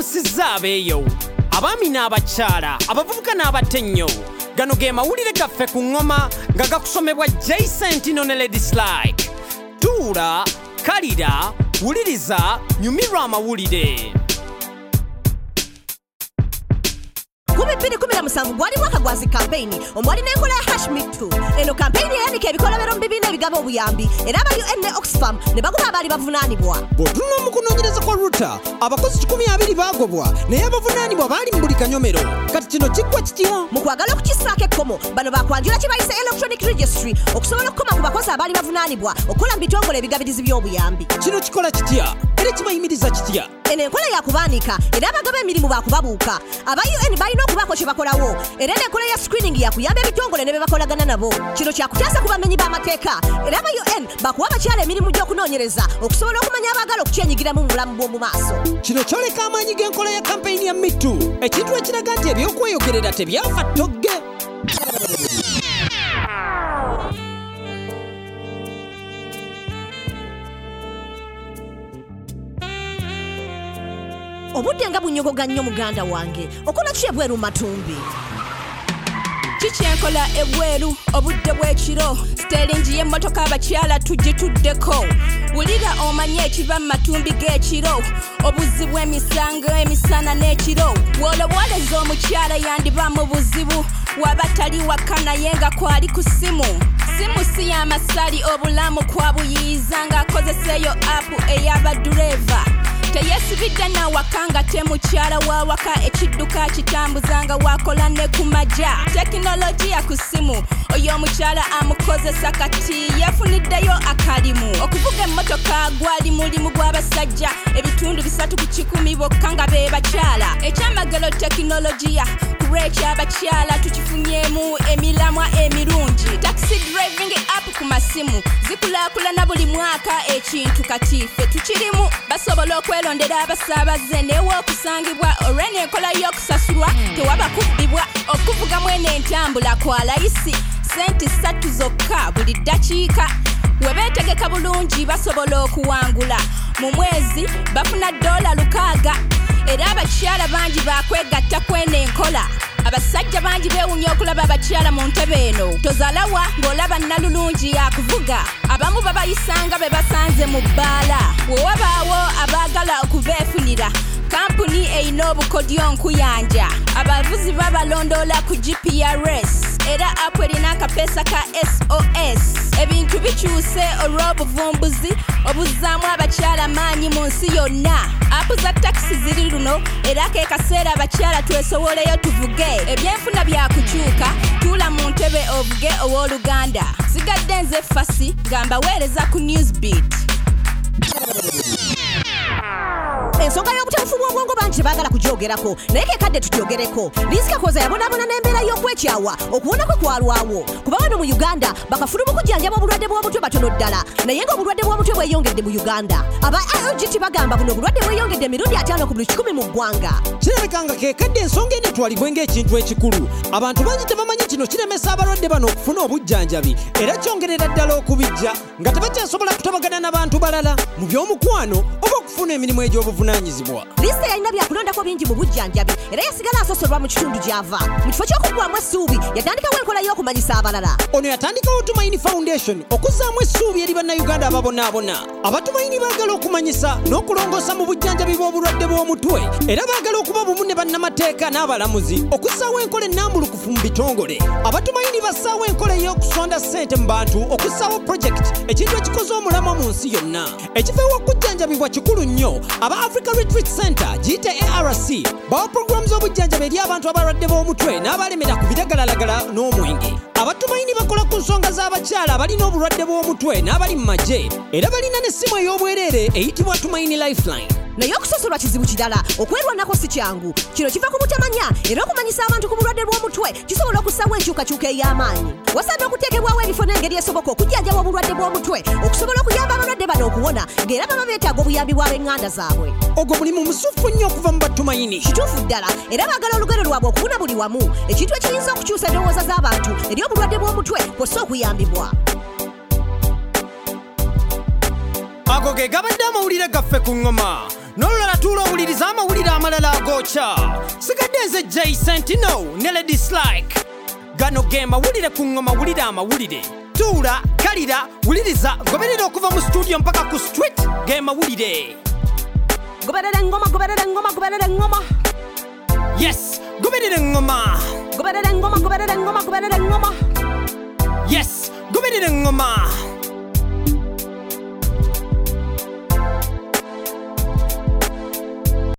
abeeyo abaami n'abakyala abavubuka n'abatennyo gano ge mawulire gaffe ku ŋŋoma nga gakusomebwa jasentino ne ladislike tuula kalira wuliriza nyumirwa amawulire kumi bbiri kumi na musanvu gwali mwaka gwa zi kampeyini omwali n'enkola ya hashmitu eno kampeyini eyandika ebikolobero mu bibiina ebigaba obuyambi era aba un ne oxfam ne bagoba abaali bavunaanibwa bw'otunula mu kunoonyereza kwa ruta abakozi 12 baagobwa naye abavunaanibwa baali mu buli kanyomero kati kino kiggwa kitya mu kwagala okukisaako ekkomo bano bakwanjula kye bayise electronic registry. Okusobola okukoma ku bakozi abaali bavunaanibwa okukola mu bitongole ebigabirizi by'obuyambi kino kikola kitya era kibayimiriza kitya eno enkola yakubaanika era abagaba emirimu bakubabuuka aba un balina okubaako kye bakolawo era n'enkola ya screening yakuyamba ebitongole ne be bakolagana nabo. Kino kyakutaasa ku bamenyi b'amateeka era aba un bakuwa abakyala emirimu gy'okunoonyereza okusobola okumanya abaagala okukyenyigiramu mu bulamu bw'omu maaso. Kino kyoleka amaanyi g'enkola ya kampeyini ya mitu ekintu ekiraga nti ebyokweyogerera tebyafa ttogge obudde nga bunyogoga nnyo muganda wange. Okola ki ebweru matumbi? Kikyenkola ebweru? Obudde bw'ekiro siteringi y'emmotoka abakyala tugituddeko. Wulira omanye ekiva mu matumbi g'ekiro. Obuzzi bw'emisango emisana n'ekiro. Bw'olowoleza omukyala yandiba mu buzibu. Waba tali waka naye nga kwali ku simu. Simu si y'amasali obulamu kwabuyiiza ng'akozeseeyo apu ey'abadureva teyesibidde nawaka nga temukyala wawaka ekidduka kitambuza nga wakola ne ku majja tekinologiya ku simu oyo omukyala amukozesa kati yefuniddeyo akalimu. Okuvuga emmotoka gwali mulimu gw'abasajja ebitundu bisatu ku kikumi bokka nga be bakyala. Ekyamagero tekinologiya kulwekyo abakyala tukifunyemu emiramwa emirungi. Taxi driving app ku masimu zikulaakulana buli mwaka ekintu kati ffe tukirimu basobola okwelondera abasaabaze. Newe okusangibwa olw'enenkola y'okusasulwa. Tewaba kubbibwa okuvuga mwene entambula kwa layisi. Senti ssatu zokka buli ddakiika. We beetegeka bulungi basobola okuwangula. Mu mwezi bafuna dola lukaaga. Era abakyala bangi bakwegatta kweno enkola. Abasajja bangi beewunya okulaba abakyala mu ntebe eno. Tozaalawa ng'olaba nnalulungi yakuvuga abamu babayisanga be basanze mu bbaala. Wewabaawo abaagala okubeefunira. Kampuni erina obukodyo nkuyanja abavuzi babalondoola ku gprs era apu erina akapeesa ka sos ebintu bikyuse olw'obuvumbuzi obuzzaamu abakyala maanyi mu nsi yonna. Apu za takisi ziri luno era ke kaseera abakyala twesowoleyo tuvuge. Ebyenfuna byakukyuka tuula mu ntebe ovuge ow'oluganda sigadde nze fasi nga mbaweereza ku newsbeat. Ensonga y'obutabufu bw'obwongo bangi tebaagala kugyogerako naye kekadde tutyogereko liisika koza yabonaabona n'embeera y'okwekyawa okuwona kwe kwalwawo. Kuba wano mu uganda bakafulumu kujjanjaba obulwadde bw'omutwe batono ddala. Naye ng'obulwadde bw'omutwe bweyongedde mu uganda. Aba iog bagamba buno obulwadde bweyongedde emirundi ataano ku buli kikumi mu ggwanga. Kirabika nga kekadde ensonga eno etwalibwe ng'ekintu ekikulu. Abantu bangi tebamanyi kino kiremesa abalwadde bano okufuna obujjanjabi. Era kyongerera ddala okubijja nga tebakyasobola kutabagana n'abantu balala. Mu by'omukwano oba okufuna emirimu egy'obuvunaanyizibwa. Liisita yalina byakulondako bingi mu bujjanjabi era yasigala asosolwa mu kitundu gy'ava mu kifo ky'okuggwamu essuubi yatandikawo enkola y'okumanyisa abalala. Ono yatandikawo tumayini foundation okuzzaamu essuubi eri bannayuganda ababonaabona abatumayini baagala okumanyisa n'okulongoosa mu bujjanjabi bw'obulwadde bw'omutwe. Era baagala okuba bumu ne bannamateeka n'abalamuzi okussaawo enkola ennambulukufu mu bitongole. Abatumayini bassaawo enkola ey'okusonda ssente mu bantu okussaawo projekiti ekintu ekikoze omulamwa mu nsi yonna. Ekifo ew'okujjanjabibwa kikulu nnyo aba africa retreat center giyite arc bawa puroguramu z'obujjanjabi eri abantu abalwadde b'omutwe n'abalemera ku biragalalagala n'omwenge. Abatumayini bakola ku nsonga z'abakyala abalina obulwadde bw'omutwe n'abali mu magye. Era balina n'essimu ey'obwereere eyitibwa tumayini lifeline. Naye okusosolwa kizibu kirala okwerwanako si kyangu. Kino kiva ku butamanya era okumanyisa abantu ku bulwadde bw'omutwe kisobola okussawo enkyukakyuka ey'amaanyi. Wasaana okuteekebwawo ebifo n'engeri esoboka okujjanjaba obulwadde bw'omutwe okusobola okuyamba abalwadde bano okuwona ng'era baba beetaaga obuyambi bw'ab'eŋŋanda zaabwe. Ogwo mulimu musufu nnyo okuva mu batumayini kituufu ddala era baagala olugero lwabwe okubuna buli wamu. Ekintu ekiyinza okukyusa endowooza z'abantu eri obulwadde bw'omutwe kw'ossa okuyambibwa. Ago ge gabadde amawulire gaffe ku ŋŋoma n'olulala tuula owuliriza amawulire amalala agokya. Sigadde nze jasentino ne lady slike gano ge mawulire ku ŋŋoma wulira amawulire tuula kalira wuliriza goberera okuva mu studio mpaka ku street. Ge mawulire goberera engoma goberera engoma goberera engoma yes goberera eŋŋoma goberera engoma goberera engoma goberera engoma yes goberera eŋŋoma